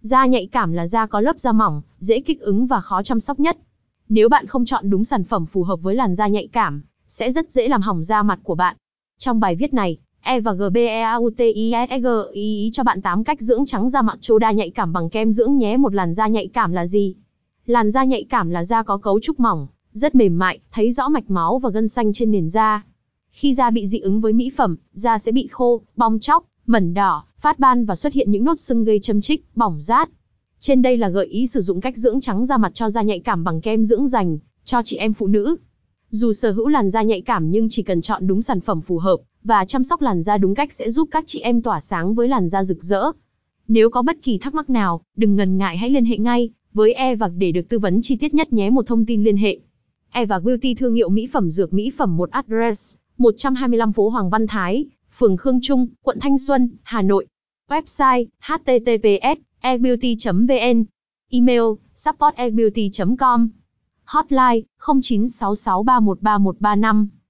Da nhạy cảm là da có lớp da mỏng, dễ kích ứng và khó chăm sóc nhất. Nếu bạn không chọn đúng sản phẩm phù hợp với làn da nhạy cảm, sẽ rất dễ làm hỏng da mặt của bạn. Trong bài viết này, E và GBEAUTISG ý cho bạn 8 cách dưỡng trắng da mặt chô đa nhạy cảm bằng kem dưỡng nhé. Một làn da nhạy cảm là gì? Làn da nhạy cảm là da có cấu trúc mỏng, rất mềm mại, thấy rõ mạch máu và gân xanh trên nền da. Khi da bị dị ứng với mỹ phẩm, da sẽ bị khô, bong chóc, mẩn đỏ, phát ban và xuất hiện những nốt sưng gây châm chích, bỏng rát. Trên đây là gợi ý sử dụng cách dưỡng trắng da mặt cho da nhạy cảm bằng kem dưỡng dành cho chị em phụ nữ. Dù sở hữu làn da nhạy cảm nhưng chỉ cần chọn đúng sản phẩm phù hợp và chăm sóc làn da đúng cách sẽ giúp các chị em tỏa sáng với làn da rực rỡ. Nếu có bất kỳ thắc mắc nào, đừng ngần ngại hãy liên hệ ngay với Eva để được tư vấn chi tiết nhất nhé. Một thông tin liên hệ. Eva Beauty thương hiệu mỹ phẩm dược mỹ phẩm một address 125 phố Hoàng Văn Thái, phường Khương Trung, quận Thanh Xuân, Hà Nội. Website https ebeauty.vn Email support e com. Hotline 0966313135